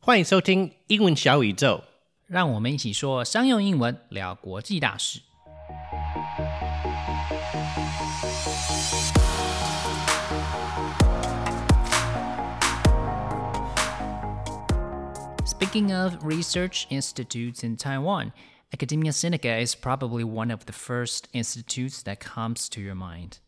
欢迎收听英文小宇宙。让我们一起说商用英文，聊国际大事。Speaking of research institutes in Taiwan, Academia Sinica is probably one of the first institutes that comes to your mind.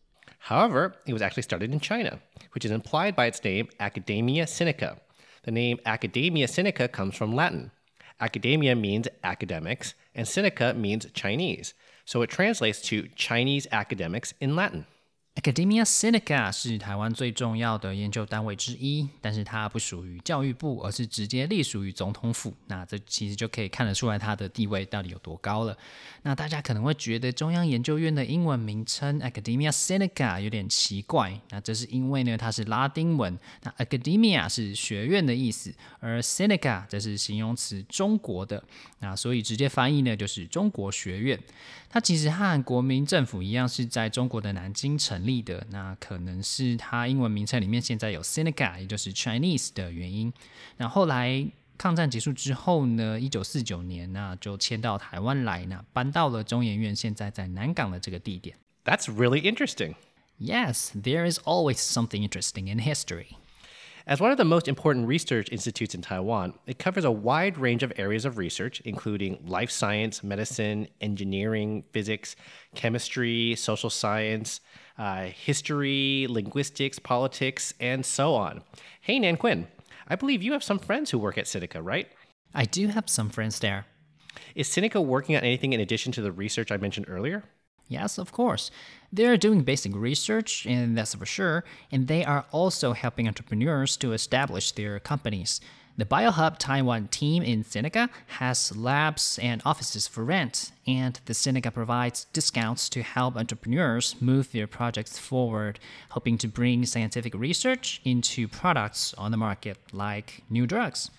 However, it was actually started in China, which is implied by its name, Academia Sinica. The name Academia Sinica comes from Latin. Academia means academics, and Sinica means Chinese. So it translates to Chinese academics in Latin. Academia Sinica 是台湾最重要的研究单位之一，但是它不属于教育部，而是直接隶属于总统府。那这其实就可以看得出来它的地位到底有多高了。那大家可能会觉得中央研究院的英文名称 Academia Sinica 有点奇怪，那这是因为呢它是拉丁文，那 Academia 是学院的意思，而 Sinica 则是形容词中国的，那所以直接翻译呢就是中国学院。它其实和国民政府一样是在中国的南京成立的，那可能是它英文名称里面现在有 Sinica，也就是 Chinese 的原因。那后来抗战结束之后呢，一九四九年那就迁到台湾来，那搬到了中研院，现在在南港的这个地点。That's really interesting. Yes, there is always something interesting in history. As one of the most important research institutes in Taiwan, it covers a wide range of areas of research, including life science, medicine, engineering, physics, chemistry, social science, uh, history, linguistics, politics, and so on. Hey, Nan Quinn, I believe you have some friends who work at Sinica, right? I do have some friends there. Is Sinica working on anything in addition to the research I mentioned earlier? Yes, of course. They're doing basic research, and that's for sure, and they are also helping entrepreneurs to establish their companies. The BioHub Taiwan team in Sinica has labs and offices for rent, and the Sinica provides discounts to help entrepreneurs move their projects forward, hoping to bring scientific research into products on the market like new drugs.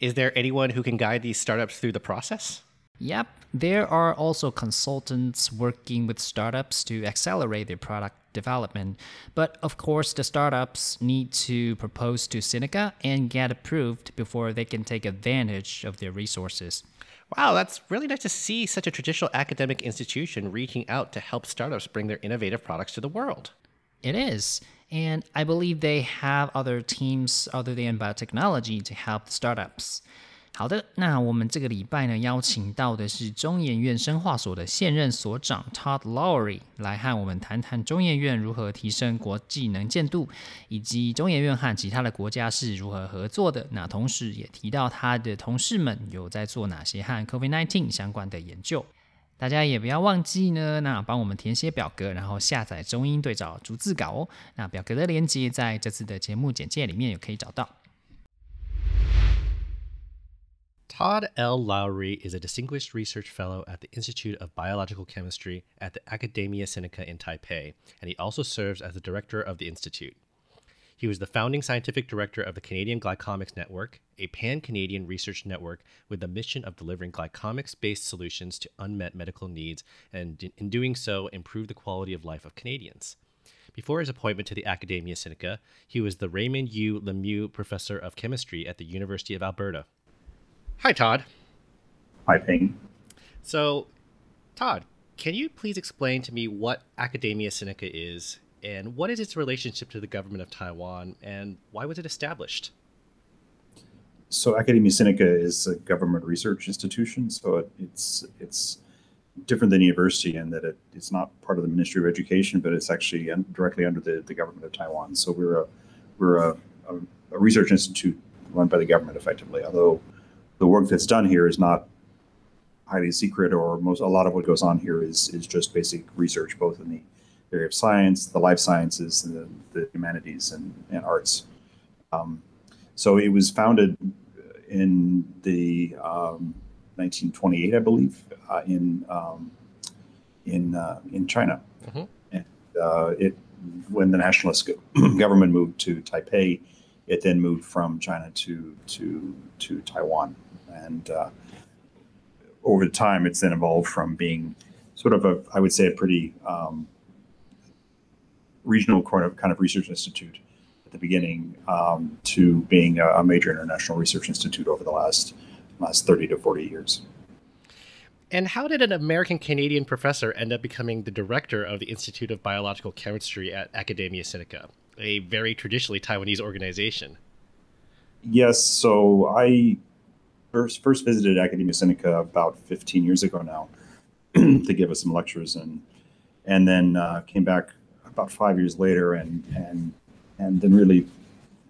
Is there anyone who can guide these startups through the process? Yep, there are also consultants working with startups to accelerate their product development. But of course, the startups need to propose to Sinica and get approved before they can take advantage of their resources. Wow, that's really nice to see such a traditional academic institution reaching out to help startups bring their innovative products to the world. It is. And I believe they have other teams other than biotechnology to help the startups. 好的，那我们这个礼拜呢，邀请到的是中研院生化所的现任所长 Todd Lowry 来和我们谈谈中研院如何提升国际能见度，以及中研院和其他的国家是如何合作的。那同时也提到他的同事们有在做哪些和 COVID-19 相关的研究。大家也不要忘记呢，那帮我们填写表格，然后下载中英对照逐字稿哦。那表格的链接在这次的节目简介里面也可以找到。Todd L. Lowary is a distinguished research fellow at the Institute of Biological Chemistry at the Academia Sinica in Taipei, and he also serves as the director of the institute. He was the founding scientific director of the Canadian Glycomics Network, a pan Canadian research network with the mission of delivering glycomics based solutions to unmet medical needs and, in doing so, improve the quality of life of Canadians. Before his appointment to the Academia Sinica, he was the Raymond U. Lemieux Professor of Chemistry at the University of Alberta. Hi, Todd. Hi, Ping. So, Todd, can you please explain to me what Academia Sinica is and what is its relationship to the government of Taiwan and why was it established? So, Academia Sinica is a government research institution. So, it, it's it's different than university in that it, it's not part of the Ministry of Education, but it's actually directly under the, the government of Taiwan. So, we're a we're a, a, a research institute run by the government, effectively. Although the work that's done here is not highly secret, or most a lot of what goes on here is is just basic research, both in the area of science, the life sciences, and the, the humanities and, and arts. Um, so it was founded in the um, 1928, I believe, uh, in um, in uh, in China, Mhm. and uh, it when the nationalist government moved to Taipei, it then moved from China to to to Taiwan, and uh, over time, it's then evolved from being sort of a, I would say, a pretty um, regional kind of kind of research institute at the beginning um, to being a, a, major international research institute over the last last 30 to 40 years. And how did an American Canadian professor end up becoming the director of the Institute of Biological Chemistry at Academia Sinica, a very traditionally Taiwanese organization? Yes, so I first first visited Academia Sinica about 15 years ago now to give us some lectures and and then uh, came back about five years later and and and then really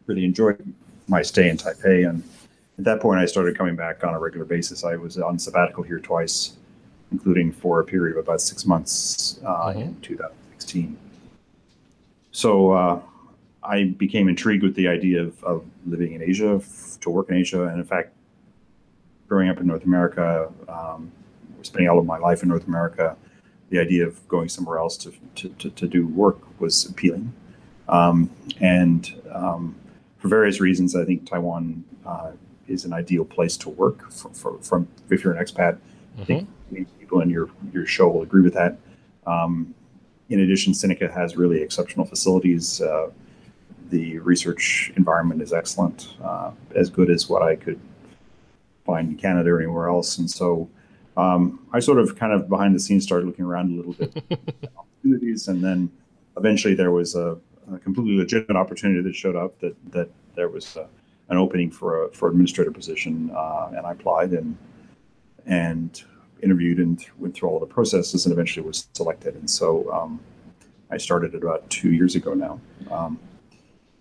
really enjoyed my stay in Taipei and at that point I started coming back on a regular basis. I was on sabbatical here twice, including for a period of about six months uh, mm-hmm. in 2016. So uh, I became intrigued with the idea of, of living in Asia, f- to work in Asia, and in fact, growing up in North America, um, spending all of my life in North America, the idea of going somewhere else to, to, to, to do work was appealing. Um, and um, for various reasons, I think Taiwan uh, is an ideal place to work for, for, from if you're an expat. Mm-hmm. I think mm-hmm. people in your, your show will agree with that. Um, in addition, Sinica has really exceptional facilities. Uh, the research environment is excellent, uh, as good as what I could find in Canada or anywhere else. And so um, I sort of kind of behind the scenes started looking around a little bit opportunities, and then eventually there was a, a, completely legitimate opportunity that showed up that that there was a, an opening for a for administrator position, uh, and I applied and and interviewed and went through all the processes and eventually was selected. And so um, I started it about two years ago now. Um,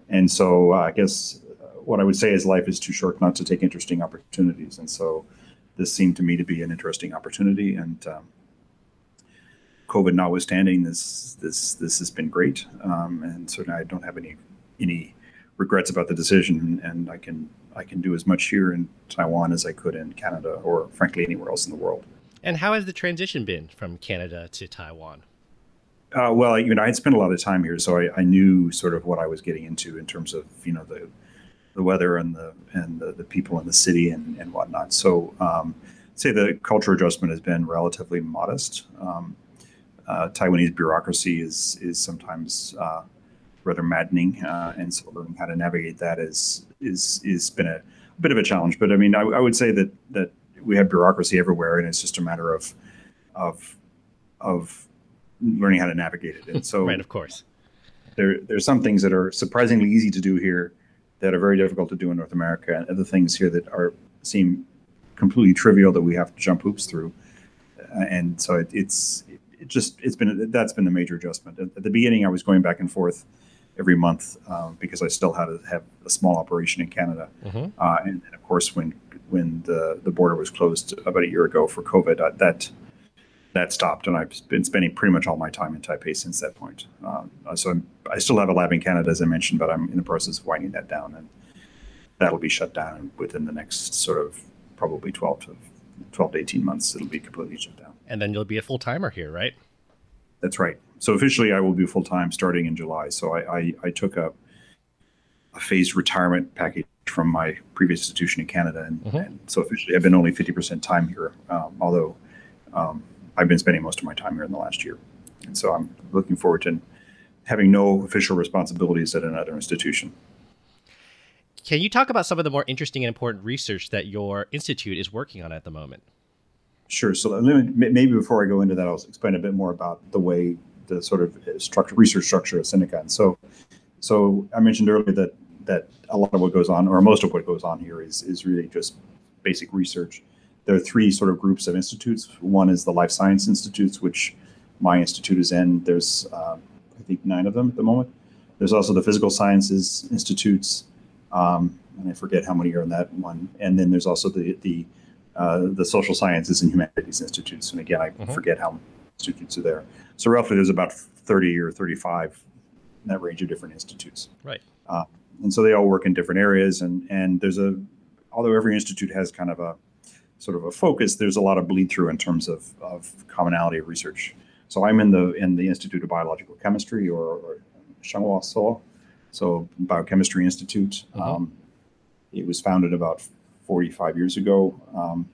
and so uh, I guess what I would say is life is too short not to take interesting opportunities. And so this seemed to me to be an interesting opportunity. And um, COVID notwithstanding, this this this has been great. Um, and certainly I don't have any any regrets about the decision. And I can I can do as much here in Taiwan as I could in Canada or frankly anywhere else in the world. And how has the transition been from Canada to Taiwan? Uh, well, you know, I had spent a lot of time here, so I, I, knew sort of what I was getting into in terms of you know the the weather and the and the, the people in the city and, and whatnot. So, um, say the culture adjustment has been relatively modest. Um, uh, Taiwanese bureaucracy is is sometimes uh, rather maddening, uh, and so learning how to navigate that is is is been a, a bit of a challenge. But I mean, I, I would say that that we have bureaucracy everywhere, and it's just a matter of of of learning how to navigate it. And so, right, of course, there there's some things that are surprisingly easy to do here that are very difficult to do in North America, and other things here that are seem completely trivial that we have to jump hoops through. Uh, and so it, it's it just it's been that's been the major adjustment. At, at the beginning, I was going back and forth every month um, because I still had to have a small operation in Canada, mm-hmm. uh, and, and, of course when when the the border was closed about a year ago for COVID, uh, that that stopped, and I've been spending pretty much all my time in Taipei since that point. Um, so I'm, i still have a lab in Canada, as I mentioned, but I'm in the process of winding that down, and that'll be shut down within the next sort of probably 12 to 12 to 18 months. It'll be completely shut down. And then you'll be a full timer here, right? That's right. So officially, I will be full time starting in July. So I, I, I took a, a phased retirement package from my previous institution in Canada, and, mm-hmm. and so officially, I've been only 50% time here, um, although. Um, I've been spending most of my time here in the last year. And so I'm looking forward to having no official responsibilities at another institution. Can you talk about some of the more interesting and important research that your institute is working on at the moment? Sure. So maybe before I go into that, I'll explain a bit more about the way the sort of uh, structure, research structure of Sinica. And so, so I mentioned earlier that that a lot of what goes on, or most of what goes on here, is is really just basic research there are three sort of groups of institutes. One is the life science institutes, which my institute is in. There's, uh, I think, nine of them at the moment. There's also the physical sciences institutes, um, and I forget how many are in that one. And then there's also the the uh, the social sciences and humanities institutes. And again, I mm-hmm. forget how many institutes are there. So roughly, there's about 30 or 35 in that range of different institutes. Right. Uh, and so they all work in different areas. And and there's a although every institute has kind of a sort of a focus, there's a lot of bleed through in terms of, of commonality of research. So I'm in the in the Institute of Biological Chemistry or, or Shanghua So, so Biochemistry Institute. Mm-hmm. Um, it was founded about 45 years ago, um,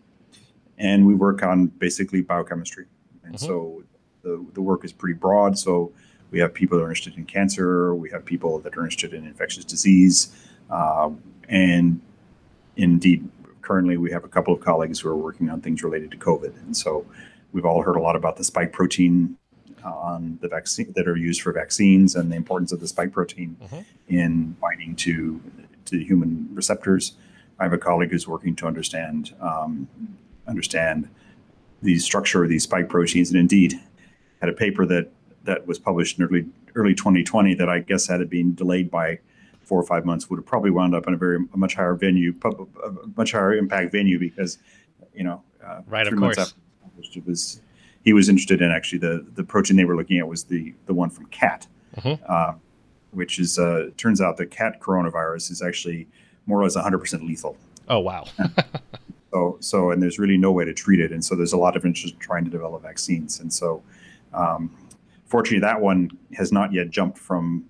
and we work on basically biochemistry. And mm-hmm. so the the work is pretty broad. So we have people that are interested in cancer. We have people that are interested in infectious disease. Uh, and indeed, currently we have a couple of colleagues who are working on things related to COVID. And so we've all heard a lot about the spike protein on the vaccine that are used for vaccines and the importance of the spike protein mm-hmm. in binding to to human receptors. I have a colleague who's working to understand um, understand the structure of these spike proteins, and indeed had a paper that that was published in early early 2020 that I guess had it been delayed by four or five months would have probably wound up in a very a much higher venue, a much higher impact venue because you know uh, right of course after, it was he was interested in actually the the protein they were looking at was the the one from cat, mm-hmm. uh, which is uh, turns out the cat coronavirus is actually more or less 100% lethal. Oh wow. so so and there's really no way to treat it, and so there's a lot of interest in trying to develop vaccines, and so. Um, fortunately, that one has not yet jumped from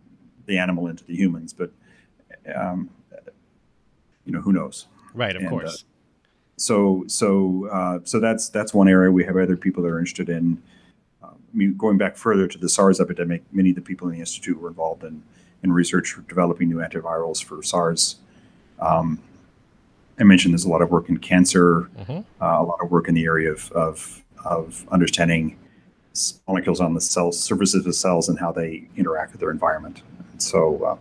the animal into the humans, but um, you know who knows right of and, uh, course uh, so so uh, so that's that's one area we have other people that are interested in. Uh, I mean, going back further to the SARS epidemic, many of the people in the institute were involved in in research for developing new antivirals for SARS. Um, I mentioned there's a lot of work in cancer, mm-hmm. uh, a lot of work in the area of of, of understanding molecules on the cell surfaces of cells and how they interact with their environment. And so uh,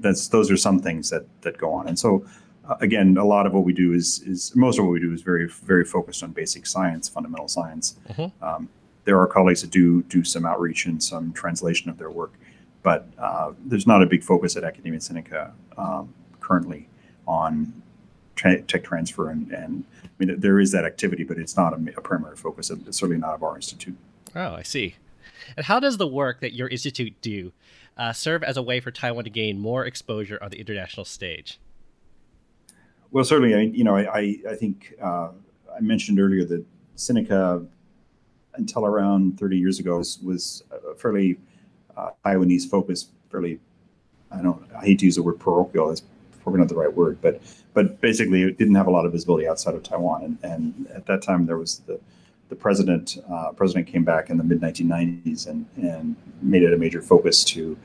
that's those are some things that that go on. And so uh, again, a lot of what we do is is most of what we do is very very focused on basic science, fundamental science. Mm-hmm. Um, there are colleagues that do do some outreach and some translation of their work, but uh, there's not a big focus at Academia Sinica um, currently on tra- tech transfer and, and I mean there is that activity, but it's not a, a primary focus. It's certainly not of our institute. Oh, I see. And how does the work that your institute do uh, serve as a way for Taiwan to gain more exposure on the international stage? Well, certainly, I, you know, I, I think uh, I mentioned earlier that Sinica, until around 30 years ago, was, was a fairly uh, Taiwanese focus, fairly, I don't, I hate to use the word parochial, that's probably not the right word, but but basically it didn't have a lot of visibility outside of Taiwan. And, and at that time, there was the the president uh, president came back in the mid 1990s and and made it a major focus to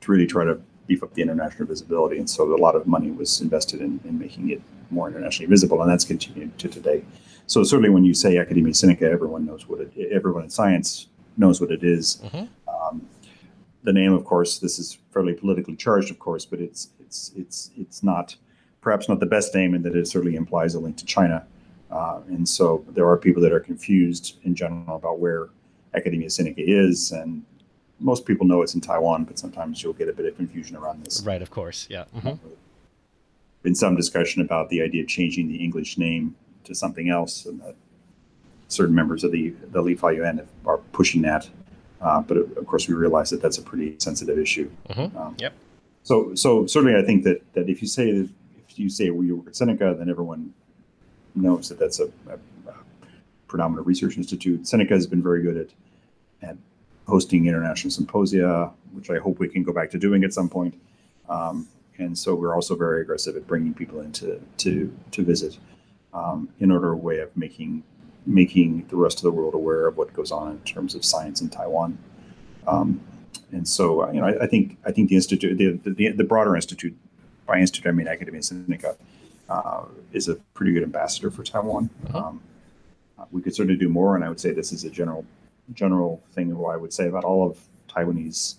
to really try to beef up the international visibility. And so a lot of money was invested in, in making it more internationally visible, and that's continued to today. So certainly, when you say Academia Sinica, everyone knows what it. Everyone in science knows what it is. Mm-hmm. Um, the name, of course, this is fairly politically charged, of course, but it's it's it's it's not perhaps not the best name in that it certainly implies a link to China. Uh, and so there are people that are confused in general about where Academia Sinica is, and most people know it's in Taiwan, but sometimes you'll get a bit of confusion around this. Right, of course, yeah. Mm-hmm. Been some discussion about the idea of changing the English name to something else, and that certain members of the the Li Fa Yuan are pushing that. Uh, but of course, we realize that that's a pretty sensitive issue. Mm-hmm. Um, yep. So, so certainly, I think that that if you say that if you say we work at Sinica, then everyone knows that that's a, a, a predominant research institute. Sinica has been very good at at hosting international symposia, which I hope we can go back to doing at some point. Um, and so we're also very aggressive at bringing people in to to, to visit um, in order a way of making making the rest of the world aware of what goes on in terms of science in Taiwan. Um, and so, uh, you know, I, I, think I think the institute, the, the, the broader institute, by institute I mean Academia Sinica, uh, is a pretty good ambassador for Taiwan. Uh-huh. Um, uh, we could certainly do more, and I would say this is a general general thing of what I would say about all of Taiwanese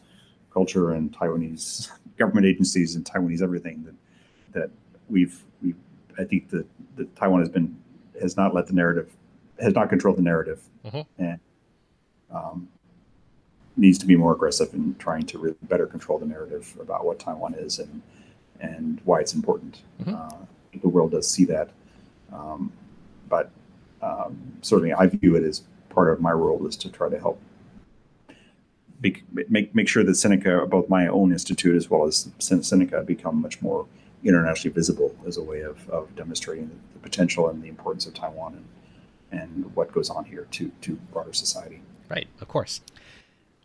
culture and Taiwanese government agencies and Taiwanese everything that that we've we I think that, that Taiwan has been has not let the narrative has not controlled the narrative mm-hmm. and um, needs to be more aggressive in trying to really better control the narrative about what Taiwan is and and why it's important. Mm-hmm. Uh, the world does see that, um, but um, certainly I view it as part of my role is to try to help be, make make sure that Sinica, both my own institute as well as Sinica, become much more internationally visible as a way of, of demonstrating the potential and the importance of Taiwan and, and what goes on here to to broader society. Right, of course.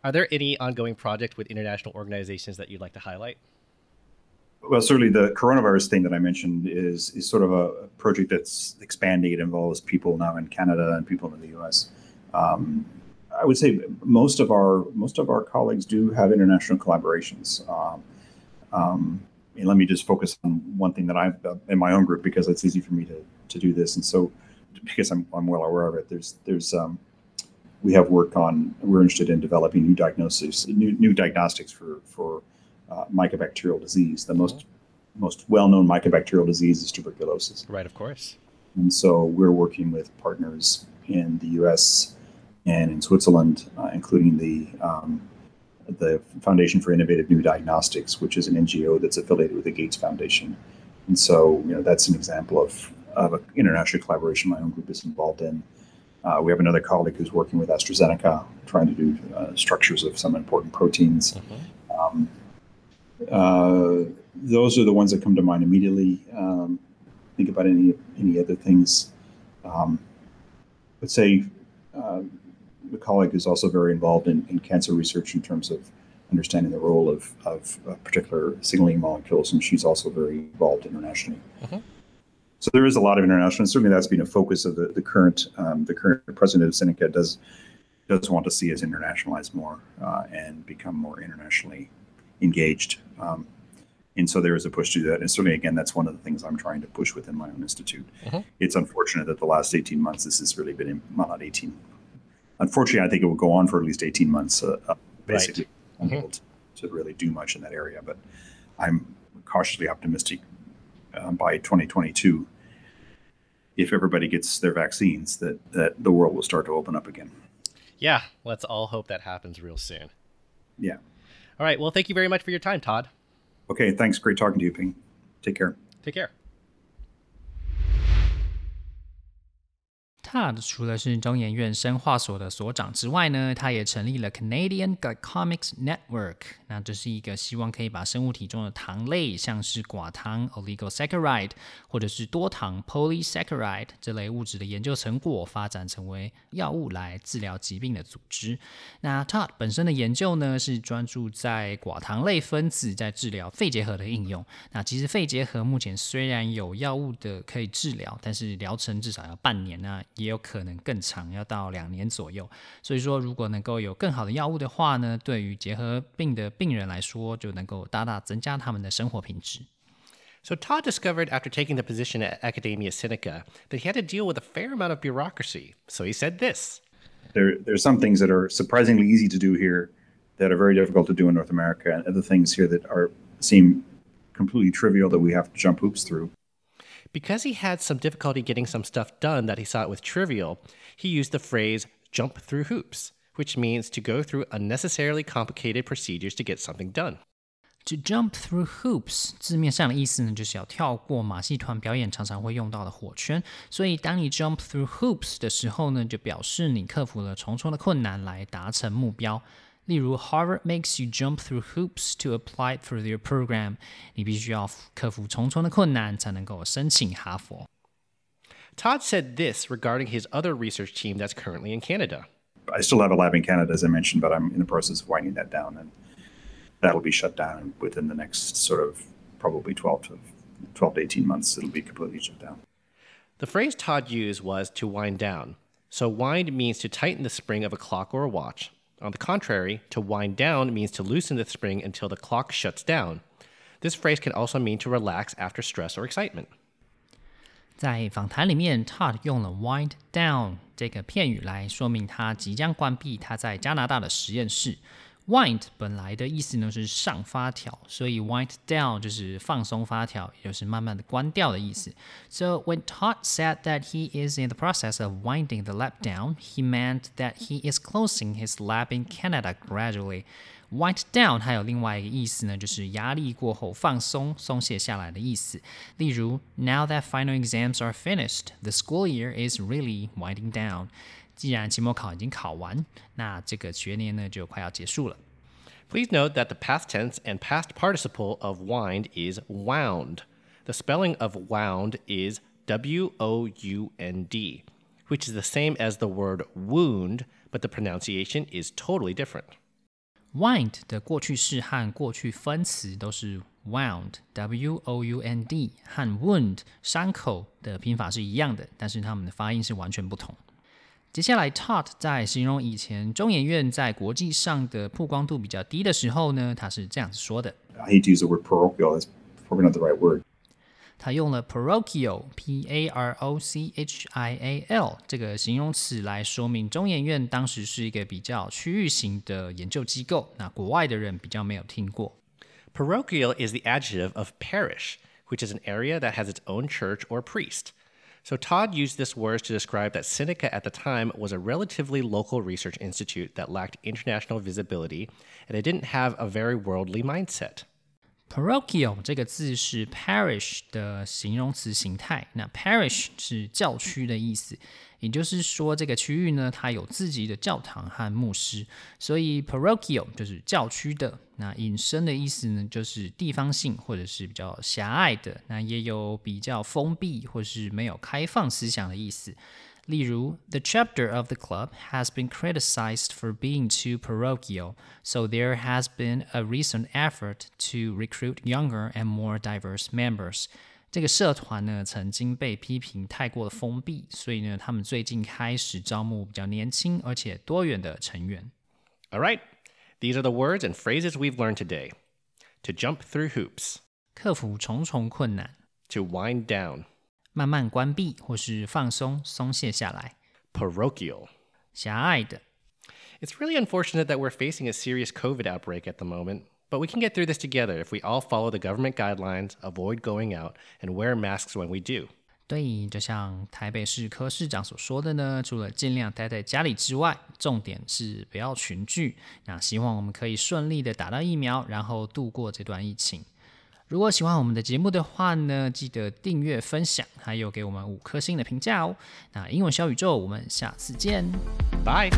Are there any ongoing projects with international organizations that you'd like to highlight? Well, certainly the coronavirus thing that I mentioned is is sort of a project that's expanding. It involves people now in Canada and people in the U.S. Um, I would say most of our most of our colleagues do have international collaborations. Um, um, and let me just focus on one thing that I've uh, in my own group because it's easy for me to to do this. And so, because I'm I'm well aware of it, there's there's um, we have work on we're interested in developing new diagnoses, new new diagnostics for for uh, mycobacterial disease. The most most well known mycobacterial disease is tuberculosis. Right, of course. And so we're working with partners in the U.S. and in Switzerland, uh, including the um, the Foundation for Innovative New Diagnostics, which is an NGO that's affiliated with the Gates Foundation. And so, you know, that's an example of, of an international collaboration my own group is involved in. Uh, we have another colleague who's working with AstraZeneca, trying to do uh, structures of some important proteins. Mm-hmm. Um, those are the ones that come to mind immediately. Um, think about any any other things. Um, let's say uh, the colleague is also very involved in, in cancer research in terms of understanding the role of, of uh, particular signaling molecules, and she's also very involved internationally. Mm-hmm. So there is a lot of international, and certainly that's been a focus of the, the current um, the current president of Sinica does does want to see us internationalize more uh, and become more internationally engaged. Um, and so there is a push to do that. And certainly, again, that's one of the things I'm trying to push within my own institute. Mm-hmm. It's unfortunate that the last 18 months, this has really been, well, not 18. Unfortunately, I think it will go on for at least 18 months, uh, uh basically, right. mm-hmm. to, to really do much in that area. But I'm cautiously optimistic uh, by 2022, if everybody gets their vaccines, that, that the world will start to open up again. Yeah, let's all hope that happens real soon. Yeah. All right. Well, thank you very much for your time, Todd. Okay. Thanks. Great talking to you, Ping. Take care. Take care. Tod 除了是中研院生化所的所长之外呢，他也成立了 Canadian Glycomics Network。那这是一个希望可以把生物体中的糖类，像是寡糖 （oligosaccharide） 或者是多糖 （polysaccharide） 这类物质的研究成果，发展成为药物来治疗疾病的组织。那 Todd 本身的研究呢，是专注在寡糖类分子在治疗肺结核的应用。那其实肺结核目前虽然有药物的可以治疗，但是疗程至少要半年啊。也有可能更长，要到两年左右。所以说，如果能够有更好的药物的话呢，对于结核病的病人来说，就能够大大增加他们的生活品质。So Todd discovered after taking the position at Academia Sinica that he had to deal with a fair amount of bureaucracy. So he said this. There, there's some things that are surprisingly easy to do here that are very difficult to do in North America, and other things here that are seem completely trivial that we have to jump hoops through. Because he had some difficulty getting some stuff done that he saw it was trivial, he used the phrase jump through hoops, which means to go through unnecessarily complicated procedures to get something done. To jump through hoops 字面上的意思呢，就是要跳过马戏团表演常常会用到的火圈。所以当你 jump through hoops 的时候呢，就表示你克服了重重的困难来达成目标。 例如，Harvard makes you jump through hoops to apply for their program。你必须要克服重重的困难才能够申请哈佛。Todd said this regarding his other research team that's currently in Canada. I still have a lab in Canada, as I mentioned, but I'm in the process of winding that down, and that'll be shut down within the next sort of probably 12 to 12 to 18 months. It'll be completely shut down. The phrase Todd used was to wind down. So wind means to tighten the spring of a clock or a watch. On the contrary, to wind down means to loosen the spring until the clock shuts down. This phrase can also mean to relax after stress or excitement. 在访谈里面，Todd 用了 wind down 这个片语来说明他即将关闭他在加拿大的实验室。 Wind 本来的意思呢是上发条，所以 wind down 就是放松发条，也就是慢慢的关掉的意思。So when Todd said that he is in the process of winding the lab down, he meant that he is closing his lab in Canada gradually. Wind down 还有另外一个意思呢，就是压力过后放松、松懈下来的意思。例如，Now that final exams are finished, the school year is really winding down. 既然期末考已经考完，那这个学年呢就快要结束了。Please note that the past tense and past participle of wind is wound. The spelling of wound is W O U N D, which is the same as the word wound, but the pronunciation is totally different. Wind 的过去式和过去分词都是 wound，W O U N D，和 wound 伤口的拼法是一样的，但是它们的发音是完全不同。 接下来，Todd 在形容以前中研院在国际上的曝光度比较低的时候呢，他是这样子说的。I hate to use the word parochial. That's probably not the right word. 他用了 parochial（p a r o c h i a 这个形容词来说明中研院当时是一个比较区域型的研究机构，那国外的人比较没有听过。Parochial is the adjective of parish, which is an area that has its own church or priest. So Todd used this word to describe that Sinica at the time was a relatively local research institute that lacked international visibility and it didn't have a very worldly mindset. Parochial 这个字是 parish 的形容词形态，那 parish 是教区的意思，也就是说这个区域呢，它有自己的教堂和牧师，所以 parochial 就是教区的。那引申的意思呢，就是地方性或者是比较狭隘的，那也有比较封闭或是没有开放思想的意思。例如，The chapter of the club has been criticized for being too parochial, so there has been a recent effort to recruit younger and more diverse members. 这个社团呢，曾经被批评太过封闭，所以呢，他们最近开始招募比较年轻而且多元的成员。 All right, these are the words and phrases we've learned today. To jump through hoops, 克服重重困难， to wind down, 慢慢关闭或是放松、松懈下来。parochial. 狭隘的，It's really unfortunate that we're facing a serious COVID outbreak at the moment, but we can get through this together if we all follow the government guidelines, avoid going out, and wear masks when we do. 对，就像台北市柯市长所说的呢，除了尽量待在家里之外，重点是不要群聚。那希望我们可以顺利的打到疫苗，然后度过这段疫情。如果喜欢我们的节目的话呢，记得订阅、分享，还有给我们五颗星的评价哦。那英文小宇宙，我们下次见。Bye!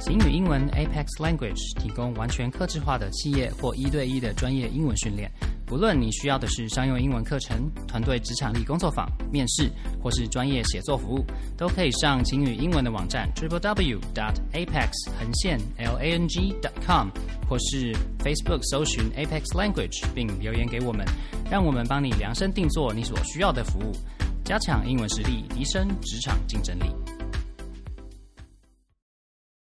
晴雨英文 Apex Language 提供完全客制化的企业或一对一的专业英文训练。不论你需要的是商用英文课程、团队职场力工作坊、面试，或是专业写作服务，都可以上晴雨英文的网站 triple w dot apex 横线 l a n g dot com，或是 Facebook 搜寻 Apex Language 并留言给我们，让我们帮你量身定做你所需要的服务，加强英文实力，提升职场竞争力。